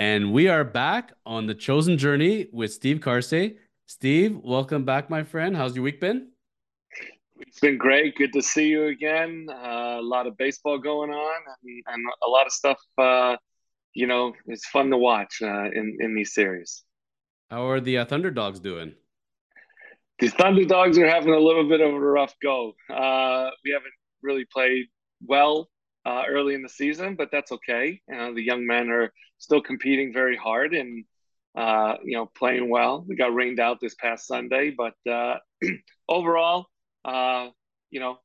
And we are back on the chosen journey with Steve Karsay. Steve, welcome back, my friend. How's your week been? It's been great. Good to see you again. Uh, a lot of baseball going on and, and a lot of stuff, uh, you know, it's fun to watch uh, in, in these series. How are the uh, Thunderdogs doing? The Thunderdogs are having a little bit of a rough go. Uh, we haven't really played well uh, early in the season, but that's okay. You know, the young men are still competing very hard and uh, you know playing well. We got rained out this past Sunday, but uh, overall, uh, you know,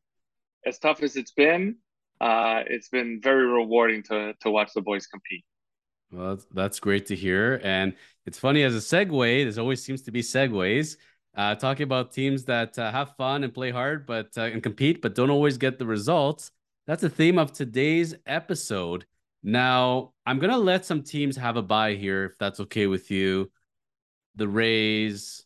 as tough as it's been, uh, it's been very rewarding to to watch the boys compete. Well, that's great to hear, and it's funny as a segue. There always seems to be segues. Uh, talking about teams that have fun and play hard, but and compete, but don't always get the results. That's the theme of today's episode. Now, I'm going to let some teams have a bye here, if that's okay with you. The Rays,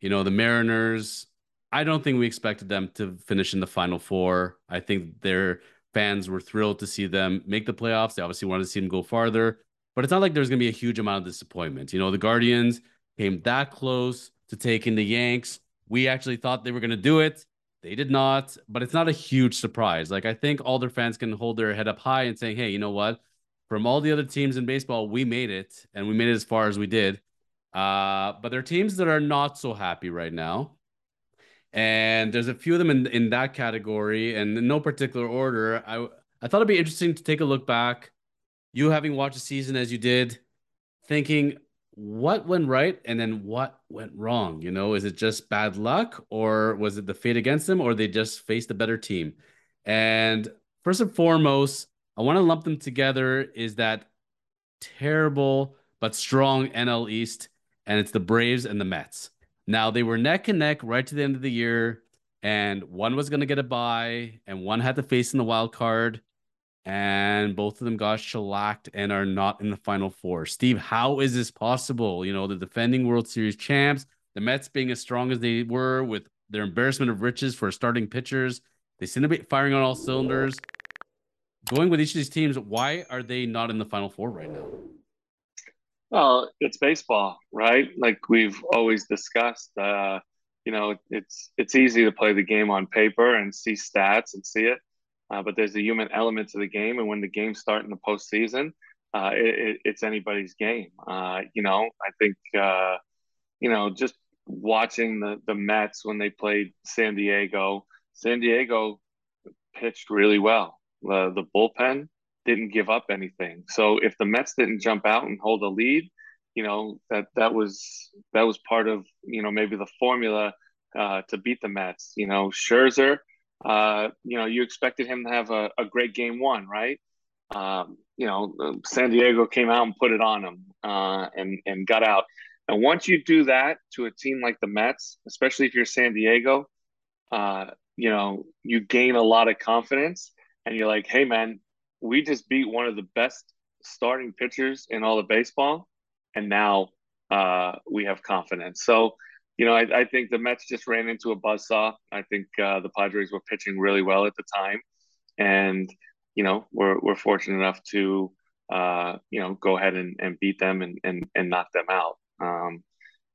you know, the Mariners. I don't think we expected them to finish in the final four. I think their fans were thrilled to see them make the playoffs. They obviously wanted to see them go farther, but it's not like there's going to be a huge amount of disappointment. You know, the Guardians came that close to taking the Yanks. We actually thought they were going to do it. They did not, but it's not a huge surprise. Like I think all their fans can hold their head up high and saying, "Hey, you know what? From all the other teams in baseball, we made it, and we made it as far as we did." Uh, but there are teams that are not so happy right now, and there's a few of them in in that category, and in no particular order. I I thought it'd be interesting to take a look back. You having watched the season as you did, thinking, what went right and then what went wrong? You know, is it just bad luck or was it the fate against them or they just faced a better team? And first and foremost, I want to lump them together is that terrible but strong NL East, and it's the Braves and the Mets. Now they were neck and neck right to the end of the year, and one was going to get a bye, and one had to face in the wild card and both of them got shellacked and are not in the final four. Steve, how is this possible? You know, the defending World Series champs, the Mets being as strong as they were with their embarrassment of riches for starting pitchers, they seem to be firing on all cylinders. Going with each of these teams, why are they not in the final four right now? Well, it's baseball, right? Like we've always discussed. Uh, you know, it's it's easy to play the game on paper and see stats and see it uh, but there's a human element to the game, and when the games start in the postseason, uh, it, it's anybody's game. Uh, you know, I think uh, you know just watching the the Mets when they played San Diego. San Diego pitched really well. The the bullpen didn't give up anything. So if the Mets didn't jump out and hold a lead, you know that that was that was part of you know maybe the formula uh, to beat the Mets. You know, Scherzer uh, you know, you expected him to have a, a great game one, right? Um, you know, San Diego came out and put it on him uh, and and got out. And once you do that to a team like the Mets, especially if you're San Diego, uh, you know, you gain a lot of confidence, and you're like, hey man, we just beat one of the best starting pitchers in all of baseball, and now uh, we have confidence. So you know, I, I, think the Mets just ran into a buzzsaw. I think uh, the Padres were pitching really well at the time, and you know, we're we're fortunate enough to uh, you know go ahead and, and beat them and, and and knock them out. Um,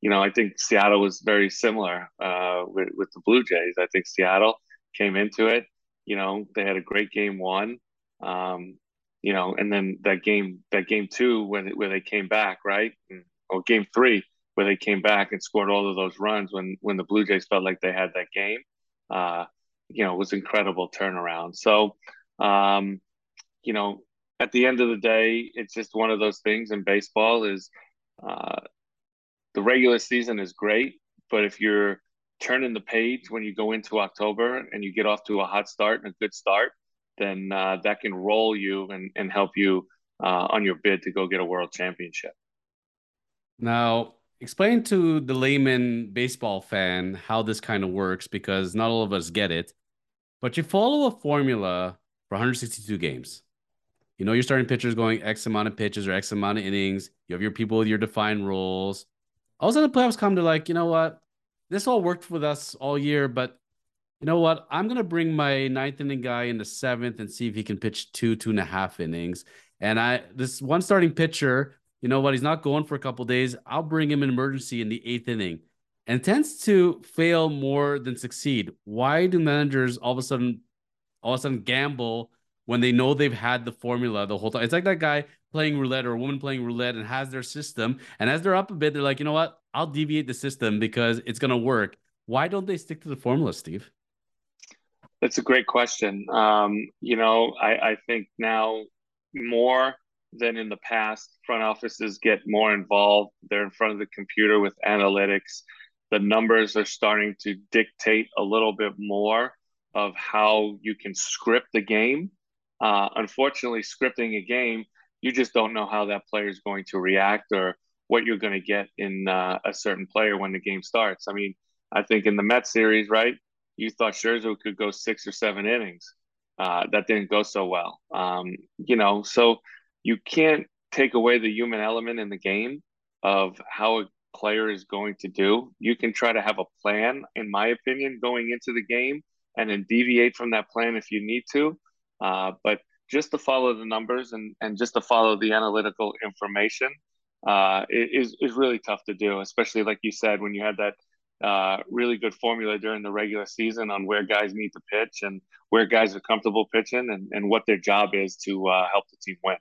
you know, I think Seattle was very similar uh, with with the Blue Jays. I think Seattle came into it. You know, they had a great game one. Um, you know, and then that game that game two when where they came back right, or game three where they came back and scored all of those runs when when the Blue Jays felt like they had that game. Uh, you know, was incredible turnaround. So, um, you know, at the end of the day, it's just one of those things in baseball is uh, the regular season is great, but if you're turning the page when you go into October and you get off to a hot start and a good start, then uh, that can roll you and, and help you uh, on your bid to go get a world championship. Now, explain to the layman baseball fan how this kind of works because not all of us get it. But you follow a formula for 162 games. You know, your starting pitchers going X amount of pitches or X amount of innings. You have your people with your defined roles. All of a sudden, the playoffs come to like, you know what? This all worked with us all year, but you know what? I'm gonna bring my ninth inning guy in the seventh and see if he can pitch two, two and a half innings. And I this one starting pitcher you know what, he's not going for a couple days. I'll bring him an emergency in the eighth inning and tends to fail more than succeed. Why do managers all of a sudden all of a sudden gamble when they know they've had the formula the whole time? It's like that guy playing roulette or a woman playing roulette and has their system. And as they're up a bit, they're like, you know what? I'll deviate the system because it's gonna work. Why don't they stick to the formula, Steve? That's a great question. Um, you know, I, I think now more than in the past, front offices get more involved. They're in front of the computer with analytics the numbers are starting to dictate a little bit more of how you can script the game. Uh, unfortunately, scripting a game, you just don't know how that player is going to react or what you're going to get in uh, a certain player when the game starts. I mean, I think in the Mets series, right, you thought Scherzer could go six or seven innings. Uh, that didn't go so well. Um, you know, so you can't take away the human element in the game of how a player is going to do. You can try to have a plan, in my opinion, going into the game and then deviate from that plan if you need to. Uh, but just to follow the numbers and, and just to follow the analytical information uh, is, is really tough to do, especially like you said, when you had that uh, really good formula during the regular season on where guys need to pitch and where guys are comfortable pitching and, and what their job is to uh, help the team win.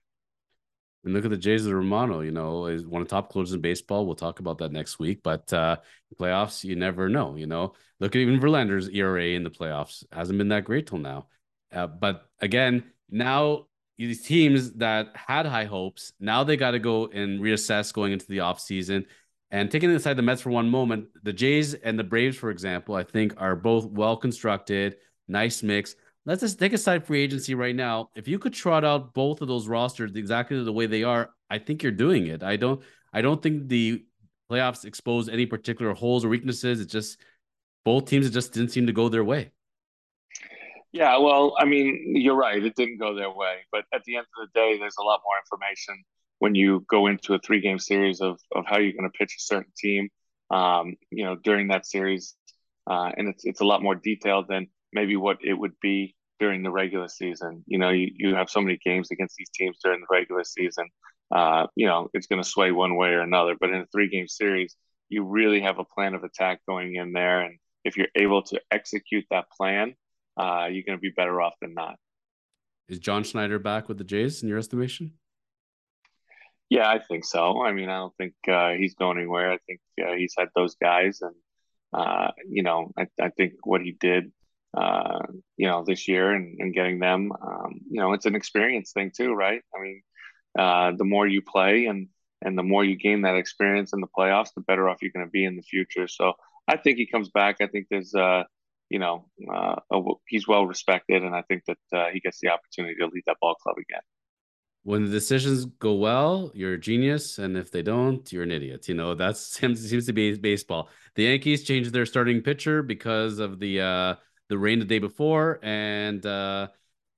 And look at the Jays of Romano, you know, is one of the top closers in baseball. We'll talk about that next week. But uh playoffs, you never know, you know. Look at even Verlander's ERA in the playoffs. Hasn't been that great till now. Uh, but again, now these teams that had high hopes, now they got to go and reassess going into the offseason. And taking aside the Mets for one moment, the Jays and the Braves, for example, I think are both well constructed, nice mix let's just take aside free agency right now. If you could trot out both of those rosters exactly the way they are, I think you're doing it. I don't I don't think the playoffs expose any particular holes or weaknesses. It's just both teams just didn't seem to go their way. Yeah, well, I mean, you're right. It didn't go their way, but at the end of the day, there's a lot more information when you go into a three game series of of how you're going to pitch a certain team. Um, you know, during that series, uh, and it's it's a lot more detailed than maybe what it would be during the regular season. You know, you, you have so many games against these teams during the regular season. Uh, you know, it's going to sway one way or another. But in a three game series, you really have a plan of attack going in there. And if you're able to execute that plan, uh, you're going to be better off than not. Is John Schneider back with the Jays in your estimation? Yeah, I think so. I mean, I don't think uh, he's going anywhere. I think uh, he's had those guys, and uh, you know, I, I think what he did uh, you know, this year and, and getting them. Um, you know, it's an experience thing too, right? I mean, uh, the more you play and and the more you gain that experience in the playoffs, the better off you're going to be in the future. So I think he comes back. I think there's, uh, you know, uh, a, he's well respected, and I think that uh, he gets the opportunity to lead that ball club again. When the decisions go well, you're a genius, and if they don't, you're an idiot. You know that seems seems to be baseball. The Yankees changed their starting pitcher because of the uh, the rain the day before, and uh,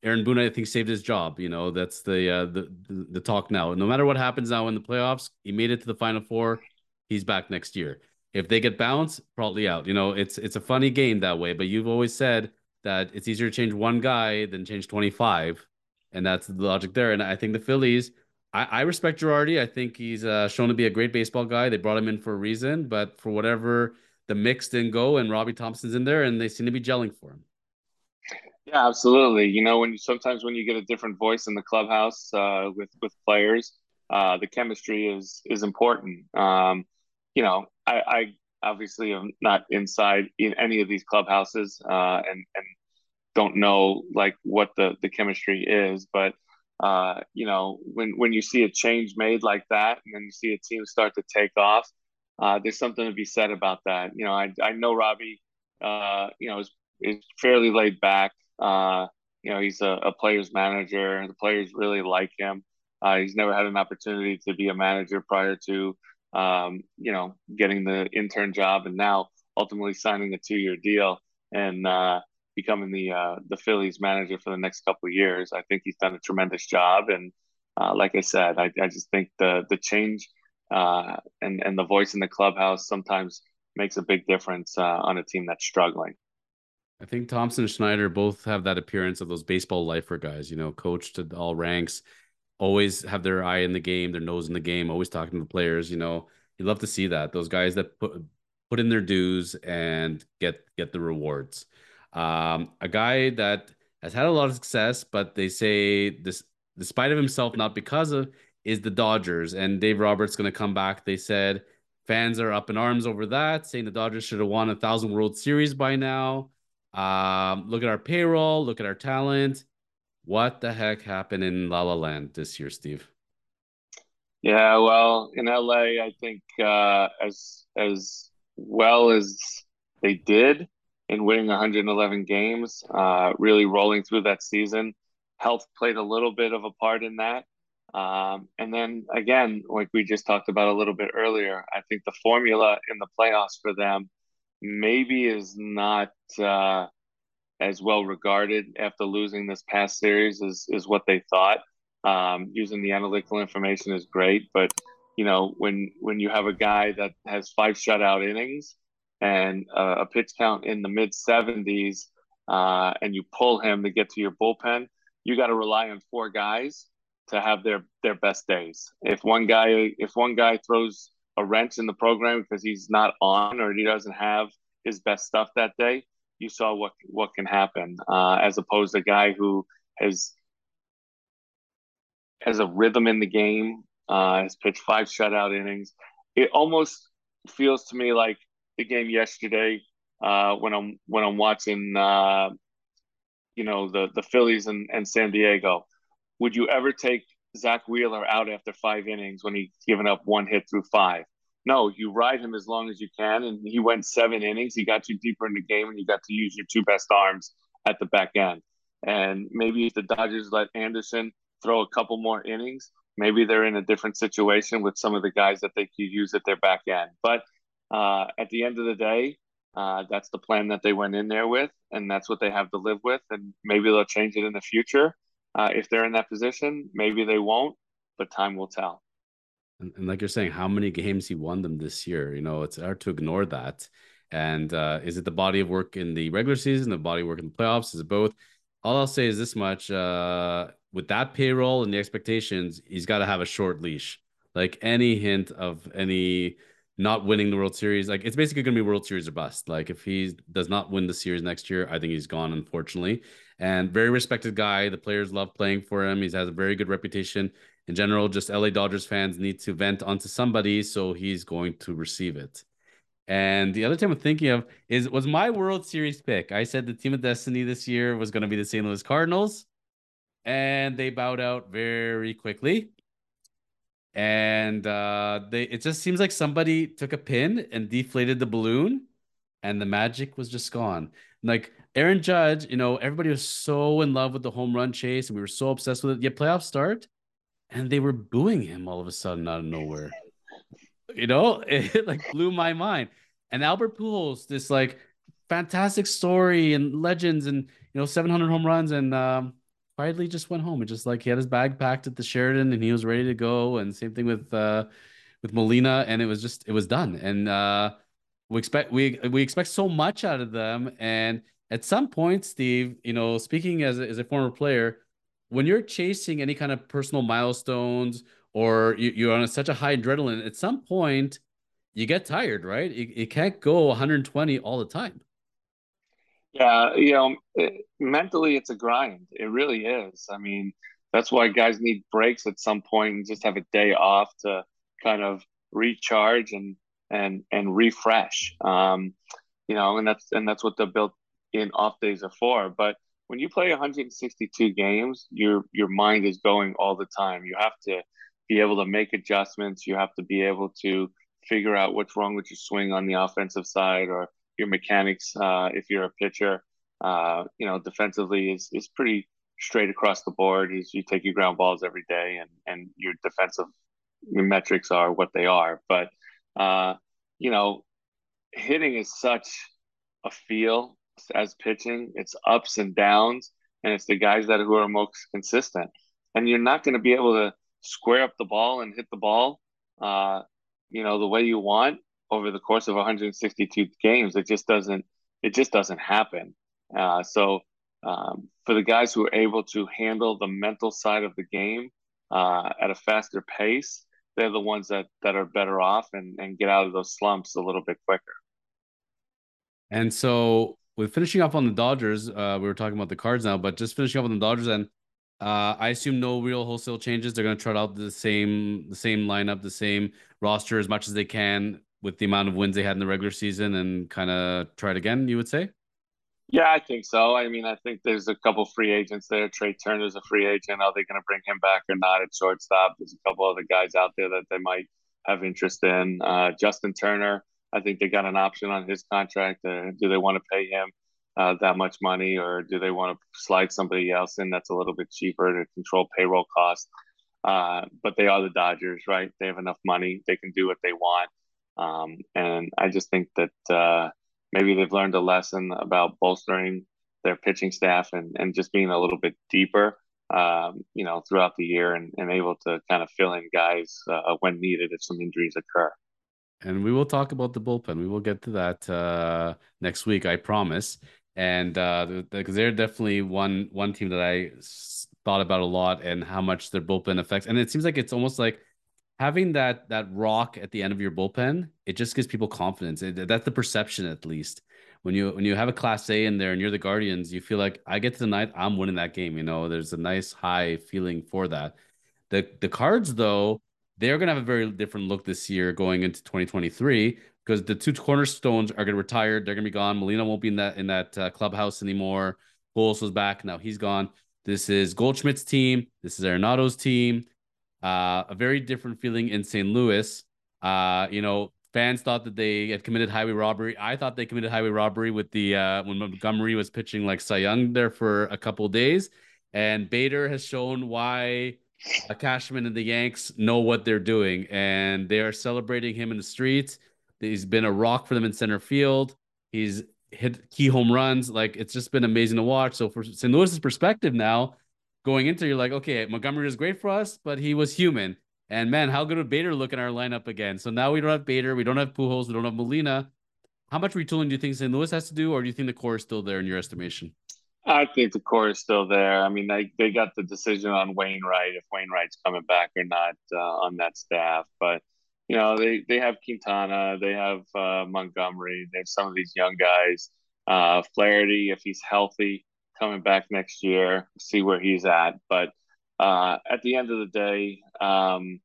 Aaron Boone, I think, saved his job. You know, that's the, uh, the, the talk now. No matter what happens now in the playoffs, he made it to the final four. He's back next year. If they get bounced, probably out. You know, it's it's a funny game that way. But you've always said that it's easier to change one guy than change twenty five, and that's the logic there. And I think the Phillies. I, I respect Girardi. I think he's uh, shown to be a great baseball guy. They brought him in for a reason, but for whatever the mix didn't go, and Robbie Thomson's in there, and they seem to be gelling for him. Yeah, absolutely. You know, when you, sometimes when you get a different voice in the clubhouse uh, with with players, uh, the chemistry is is important. Um, you know, I, I obviously am not inside in any of these clubhouses, uh, and and don't know like what the the chemistry is, but uh, you know, when when you see a change made like that, and then you see a team start to take off, uh, there's something to be said about that. You know, I, I know Robbie, uh, you know, is, is fairly laid back. Uh, you know, he's a, a, player's manager. The players really like him. Uh, he's never had an opportunity to be a manager prior to, um, you know, getting the intern job and now ultimately signing a two-year deal and uh, becoming the uh, the Phillies manager for the next couple of years. I think he's done a tremendous job. And like I said, I, I just think the the change – uh, and and the voice in the clubhouse sometimes makes a big difference uh, on a team that's struggling. I think Thomson and Schneider both have that appearance of those baseball lifer guys, you know, coach to all ranks. always have their eye in the game, their nose in the game, always talking to the players. You know, you love to see that those guys that put put in their dues and get get the rewards. Um, a guy that has had a lot of success, but they say this despite of himself, not because of, is the Dodgers. And Dave Roberts going to come back. They said fans are up in arms over that, saying the Dodgers should have won a thousand World Series by now. Um, look at our payroll, look at our talent. What the heck happened in La La Land this year, Steve? Yeah, well, in LA, I think uh, as as well as they did in winning 111 games, uh, really rolling through that season, health played a little bit of a part in that. Um, and then again, like we just talked about a little bit earlier, I think the formula in the playoffs for them maybe is not uh, as well regarded after losing this past series as, is what they thought. Um, using the analytical information is great, but you know when when you have a guy that has five shutout innings and uh, a pitch count in the mid 70s, uh, and you pull him to get to your bullpen, you got to rely on four guys to have their their best days. If one guy if one guy throws a wrench in the program because he's not on or he doesn't have his best stuff that day, you saw what what can happen. Uh, as opposed to a guy who has has a rhythm in the game, uh, has pitched five shutout innings. It almost feels to me like the game yesterday uh, when I'm when I'm watching uh, you know the the Phillies and, and San Diego. Would you ever take Zack Wheeler out after five innings when he's given up one hit through five? No, you ride him as long as you can, and he went seven innings. He got you deeper in the game, and you got to use your two best arms at the back end. And maybe if the Dodgers let Anderson throw a couple more innings, maybe they're in a different situation with some of the guys that they could use at their back end. But uh, at the end of the day, uh, that's the plan that they went in there with, and that's what they have to live with. And maybe they'll change it in the future uh, if they're in that position. Maybe they won't, but time will tell. And, and, like you're saying, how many games he won them this year? You know, it's hard to ignore that. And uh, is it the body of work in the regular season, the body of work in the playoffs? Is it both? All I'll say is this much: uh, with that payroll and the expectations, he's got to have a short leash. Like any hint of any not winning the World Series. Like it's basically going to be World Series or bust. Like if he does not win the series next year, I think he's gone, unfortunately. And very respected guy. The players love playing for him. He has a very good reputation in general. Just LA Dodgers fans need to vent onto somebody, so he's going to receive it. And the other team I'm thinking of is was my World Series pick. I said the team of destiny this year was going to be the St. Louis Cardinals, and they bowed out very quickly and uh they it just seems like somebody took a pin and deflated the balloon and the magic was just gone like aaron judge you know everybody was so in love with the home run chase and we were so obsessed with it yet playoff start and they were booing him all of a sudden out of nowhere you know it like blew my mind and albert pujols this like fantastic story and legends and you know 700 home runs and um quietly just went home and just like he had his bag packed at the Sheraton and he was ready to go. And same thing with uh with Molina, and it was just it was done. And uh we expect we we expect so much out of them. And at some point, Steve, you know, speaking as a, as a former player, when you're chasing any kind of personal milestones or you, you're on a, such a high adrenaline, at some point you get tired, right? You, you can't go 120 all the time. Yeah, you know, it, mentally it's a grind. It really is. I mean, that's why guys need breaks at some point and just have a day off to kind of recharge and and and refresh. Um, you know, and that's and that's what the built in off days are for. But when you play 162 games, your your mind is going all the time. You have to be able to make adjustments. You have to be able to figure out what's wrong with your swing on the offensive side or your mechanics uh, if you're a pitcher. Uh, you know, defensively is is pretty straight across the board. Is you take your ground balls every day, and and your defensive metrics are what they are. But uh, you know, hitting is such a feel as pitching. It's ups and downs, and it's the guys that who are most consistent. And you're not going to be able to square up the ball and hit the ball, uh, you know, the way you want over the course of 162 games. It just doesn't it just doesn't happen. Uh, so um, for the guys who are able to handle the mental side of the game uh, at a faster pace, they're the ones that that are better off and and get out of those slumps a little bit quicker. And so, with finishing off on the Dodgers, uh, we were talking about the Cards now, but just finishing up on the Dodgers, and uh, I assume no real wholesale changes. They're going to trot out the same the same lineup, the same roster as much as they can with the amount of wins they had in the regular season, and kind of try it again. You would say? Yeah, I think so. I mean, I think there's a couple free agents there. Trea Turner's a free agent. Are they going to bring him back or not at shortstop? There's a couple other guys out there that they might have interest in. Uh, Justin Turner, I think they got an option on his contract. Uh, do they want to pay him uh, that much money, or do they want to slide somebody else in that's a little bit cheaper to control payroll costs? Uh, but they are the Dodgers, right? They have enough money; they can do what they want. Um, and I just think that uh, maybe they've learned a lesson about bolstering their pitching staff and, and just being a little bit deeper, um, you know, throughout the year and, and able to kind of fill in guys uh, when needed if some injuries occur. And we will talk about the bullpen. We will get to that uh, next week, I promise. And because uh, they're definitely one one team that I thought about a lot and how much their bullpen affects. And it seems like it's almost like having that that rock at the end of your bullpen, it just gives people confidence. It, that's the perception, at least. When you when you have a Clase in there and you're the Guardians, you feel like I get to the night, I'm winning that game. You know, there's a nice high feeling for that. The the Cards though, they're gonna have a very different look this year going into 2023 because the two cornerstones are gonna retire. They're gonna be gone. Molina won't be in that in that uh, clubhouse anymore. Pujols was back. Now he's gone. This is Goldschmidt's team. This is Arenado's team. Uh, a very different feeling in St. Louis. Uh, you know, fans thought that they had committed highway robbery. I thought they committed highway robbery with the uh, when Montgomery was pitching like Cy Young there for a couple days, and Bader has shown why Cashman and the Yanks know what they're doing, and they are celebrating him in the streets. He's been a rock for them in center field. He's hit key home runs. Like it's just been amazing to watch. So for St. Louis's perspective now, going into, you're like, okay, Montgomery was great for us, but he was human. And man, how good would Bader look in our lineup again? So now we don't have Bader, we don't have Pujols, we don't have Molina. How much retooling do you think St. Louis has to do, or do you think the core is still there in your estimation? I think the core is still there. I mean, they, they got the decision on Wainwright if Wainwright's coming back or not uh, on that staff, but you know they they have Quintana, they have uh, Montgomery, they have some of these young guys. Uh, Flaherty, if he's healthy, coming back next year, see where he's at. But uh, at the end of the day, um,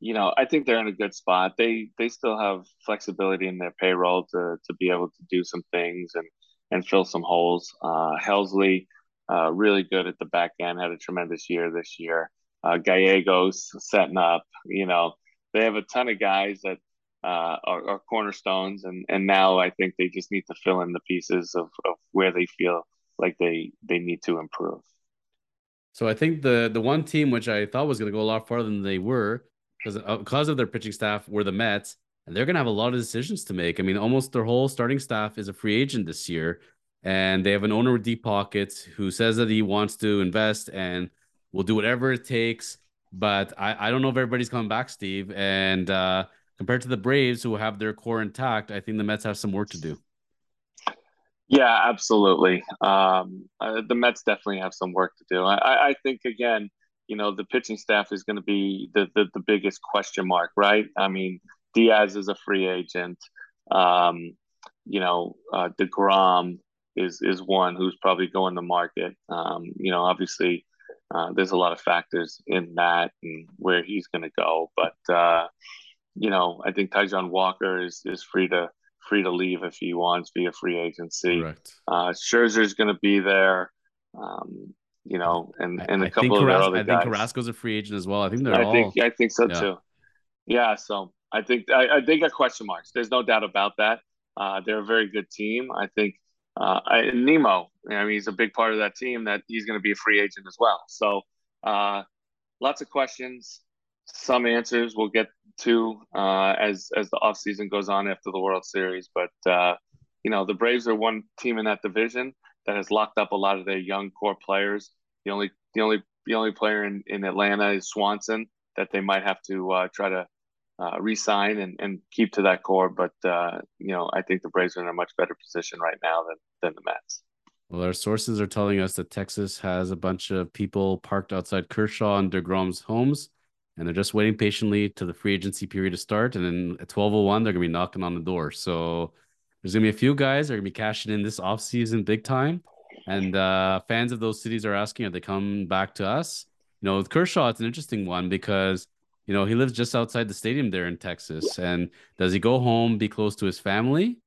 you know, I think they're in a good spot. They they still have flexibility in their payroll to to be able to do some things and and fill some holes. Uh, Helsley, uh, really good at the back end, had a tremendous year this year. Uh, Gallegos setting up. You know, they have a ton of guys that uh, are, are, cornerstones, and and now I think they just need to fill in the pieces of, of where they feel like they they need to improve. So I think the the one team which I thought was going to go a lot farther than they were because because of their pitching staff were the Mets, and they're going to have a lot of decisions to make. I mean, almost their whole starting staff is a free agent this year, and they have an owner with deep pockets who says that he wants to invest and will do whatever it takes. But I, I don't know if everybody's coming back, Steve. And uh, compared to the Braves, who have their core intact, I think the Mets have some work to do. Yeah, absolutely. Um, uh, the Mets definitely have some work to do. I, I think again, you know, the pitching staff is going to be the, the, the biggest question mark, right? I mean, Diaz is a free agent. Um, you know, uh, Degrom is is one who's probably going to market. Um, you know, obviously, uh, there's a lot of factors in that and where he's going to go, but uh, you know, I think Taijuan Walker is is free to free to leave if he wants via free agency. Correct. Uh, Scherzer's going to be there. Um, you know, and and a I couple of Carras- other I guys. think Carrasco's a free agent as well. I think they're I all. Think, I think so yeah. too. Yeah, so I think I, I they got question marks. There's no doubt about that. Uh, they're a very good team. I think uh, I, Nimmo. I mean, he's a big part of that team. That he's going to be a free agent as well. So, uh, lots of questions, some answers. We'll get to uh, as as the offseason goes on after the World Series. But uh, you know, the Braves are one team in that division that has locked up a lot of their young core players. The only the only the only player in, in Atlanta is Swanson that they might have to uh, try to uh, re-sign and, and keep to that core. But uh, you know, I think the Braves are in a much better position right now than than the Mets. Well, our sources are telling us that Texas has a bunch of people parked outside Kershaw and DeGrom's homes, and they're just waiting patiently to the free agency period to start. And then at 12:01, they're gonna be knocking on the door. So there's gonna be a few guys that are gonna be cashing in this offseason big time. And uh, fans of those cities are asking, are they coming back to us? You know, with Kershaw, it's an interesting one because you know he lives just outside the stadium there in Texas. And does he go home, be close to his family?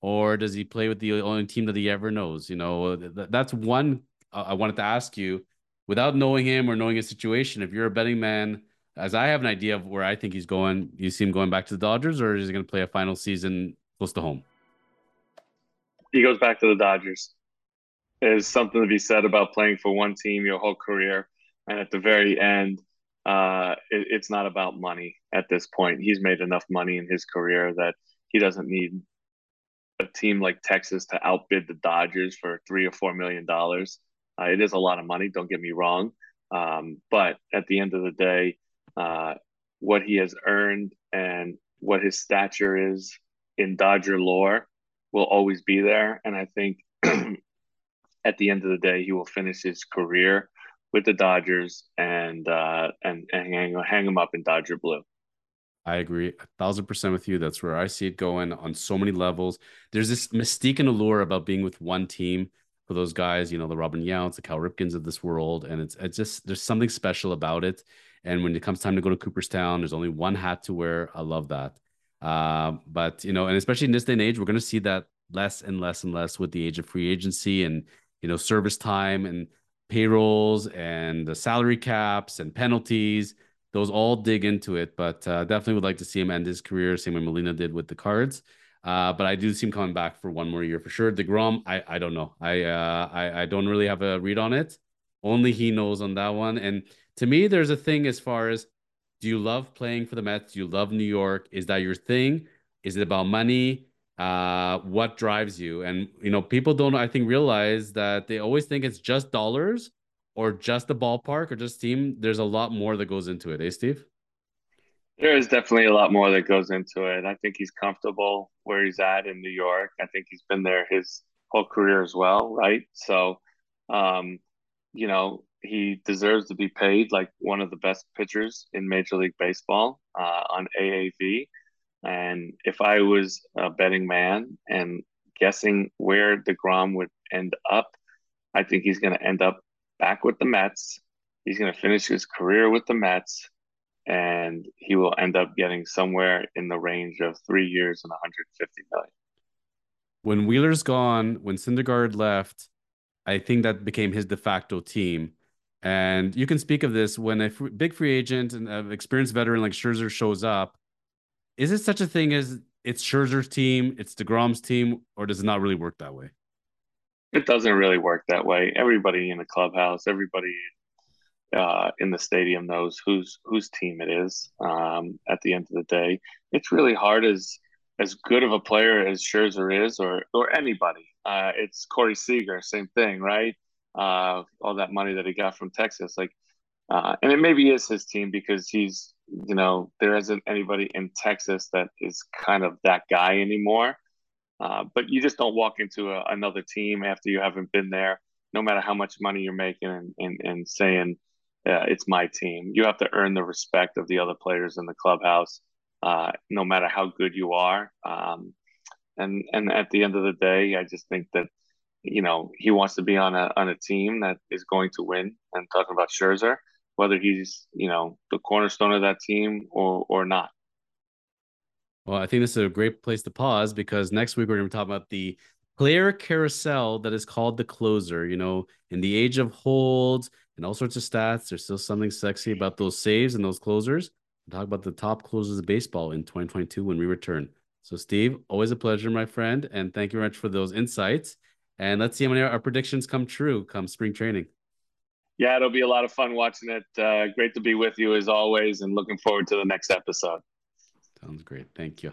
or does he play with the only team that he ever knows? You know, that's one uh, I wanted to ask you without knowing him or knowing his situation. If you're a betting man, as I have an idea of where I think he's going, you see him going back to the Dodgers, or is he going to play a final season close to home? He goes back to the Dodgers. There's something to be said about playing for one team your whole career, and at the very end, uh, it, it's not about money at this point. He's made enough money in his career that he doesn't need a team like Texas to outbid the Dodgers for three or four million dollars. Uh, it is a lot of money. Don't get me wrong, um, but at the end of the day, uh, what he has earned and what his stature is in Dodger lore will always be there. And I think at the end of the day, he will finish his career with the Dodgers and uh, and, and hang, hang him up in Dodger blue. I agree a thousand percent with you. That's where I see it going on so many levels. There's this mystique and allure about being with one team for those guys, you know, the Robin Younts, the Cal Ripkens of this world. And it's it's just there's something special about it. And when it comes time to go to Cooperstown, there's only one hat to wear. I love that. Uh, but you know, and especially in this day and age, we're gonna see that less and less and less with the age of free agency and you know, service time and payrolls and the salary caps and penalties those all dig into it, but uh, definitely would like to see him end his career, same way Molina did with the Cards. Uh, but I do see him coming back for one more year for sure. Degrom, I I don't know. I uh I I don't really have a read on it. Only he knows on that one. And to me, there's a thing as far as do you love playing for the Mets? Do you love New York? Is that your thing? Is it about money? Uh, what drives you? And you know, people don't I think realize that they always think it's just dollars or just the ballpark or just team, there's a lot more that goes into it, eh, Steve? There is definitely a lot more that goes into it. I think he's comfortable where he's at in New York. I think he's been there his whole career as well, right? So, um, you know, he deserves to be paid like one of the best pitchers in Major League Baseball uh, on AAV. And if I was a betting man and guessing where DeGrom would end up, I think he's going to end up back with the Mets. He's going to finish his career with the Mets, and he will end up getting somewhere in the range of three years and 150 million. When Wheeler's gone, when Syndergaard left, I think that became his de facto team. And you can speak of this when a big free agent and an experienced veteran like Scherzer shows up. Is it such a thing as it's Scherzer's team, it's DeGrom's team, or does it not really work that way? it doesn't really work that way. Everybody in the clubhouse, everybody uh, in the stadium knows whose whose team it is. Um, at the end of the day, it's really hard as as good of a player as Scherzer is, or or anybody. Uh, it's Corey Seager, same thing, right? Uh, all that money that he got from Texas, like, uh, and it maybe is his team because he's, you know, there isn't anybody in Texas that is kind of that guy anymore. Uh, but you just don't walk into a, another team after you haven't been there, no matter how much money you're making and, and, and saying, uh, it's my team. You have to earn the respect of the other players in the clubhouse, uh, no matter how good you are. Um, and, and at the end of the day, I just think that, you know, he wants to be on a, on a team that is going to win. And talking about Scherzer, whether he's, you know, the cornerstone of that team or, or not. Well, I think this is a great place to pause because next week we're going to be talking about the player carousel that is called the closer. You know, in the age of holds and all sorts of stats, there's still something sexy about those saves and those closers. We'll talk about the top closers of baseball in 2022 when we return. So, Steve, always a pleasure, my friend, and thank you very much for those insights. And let's see how many our predictions come true come spring training. Yeah, it'll be a lot of fun watching it. Uh, great to be with you as always, and looking forward to the next episode. Sounds great. Thank you.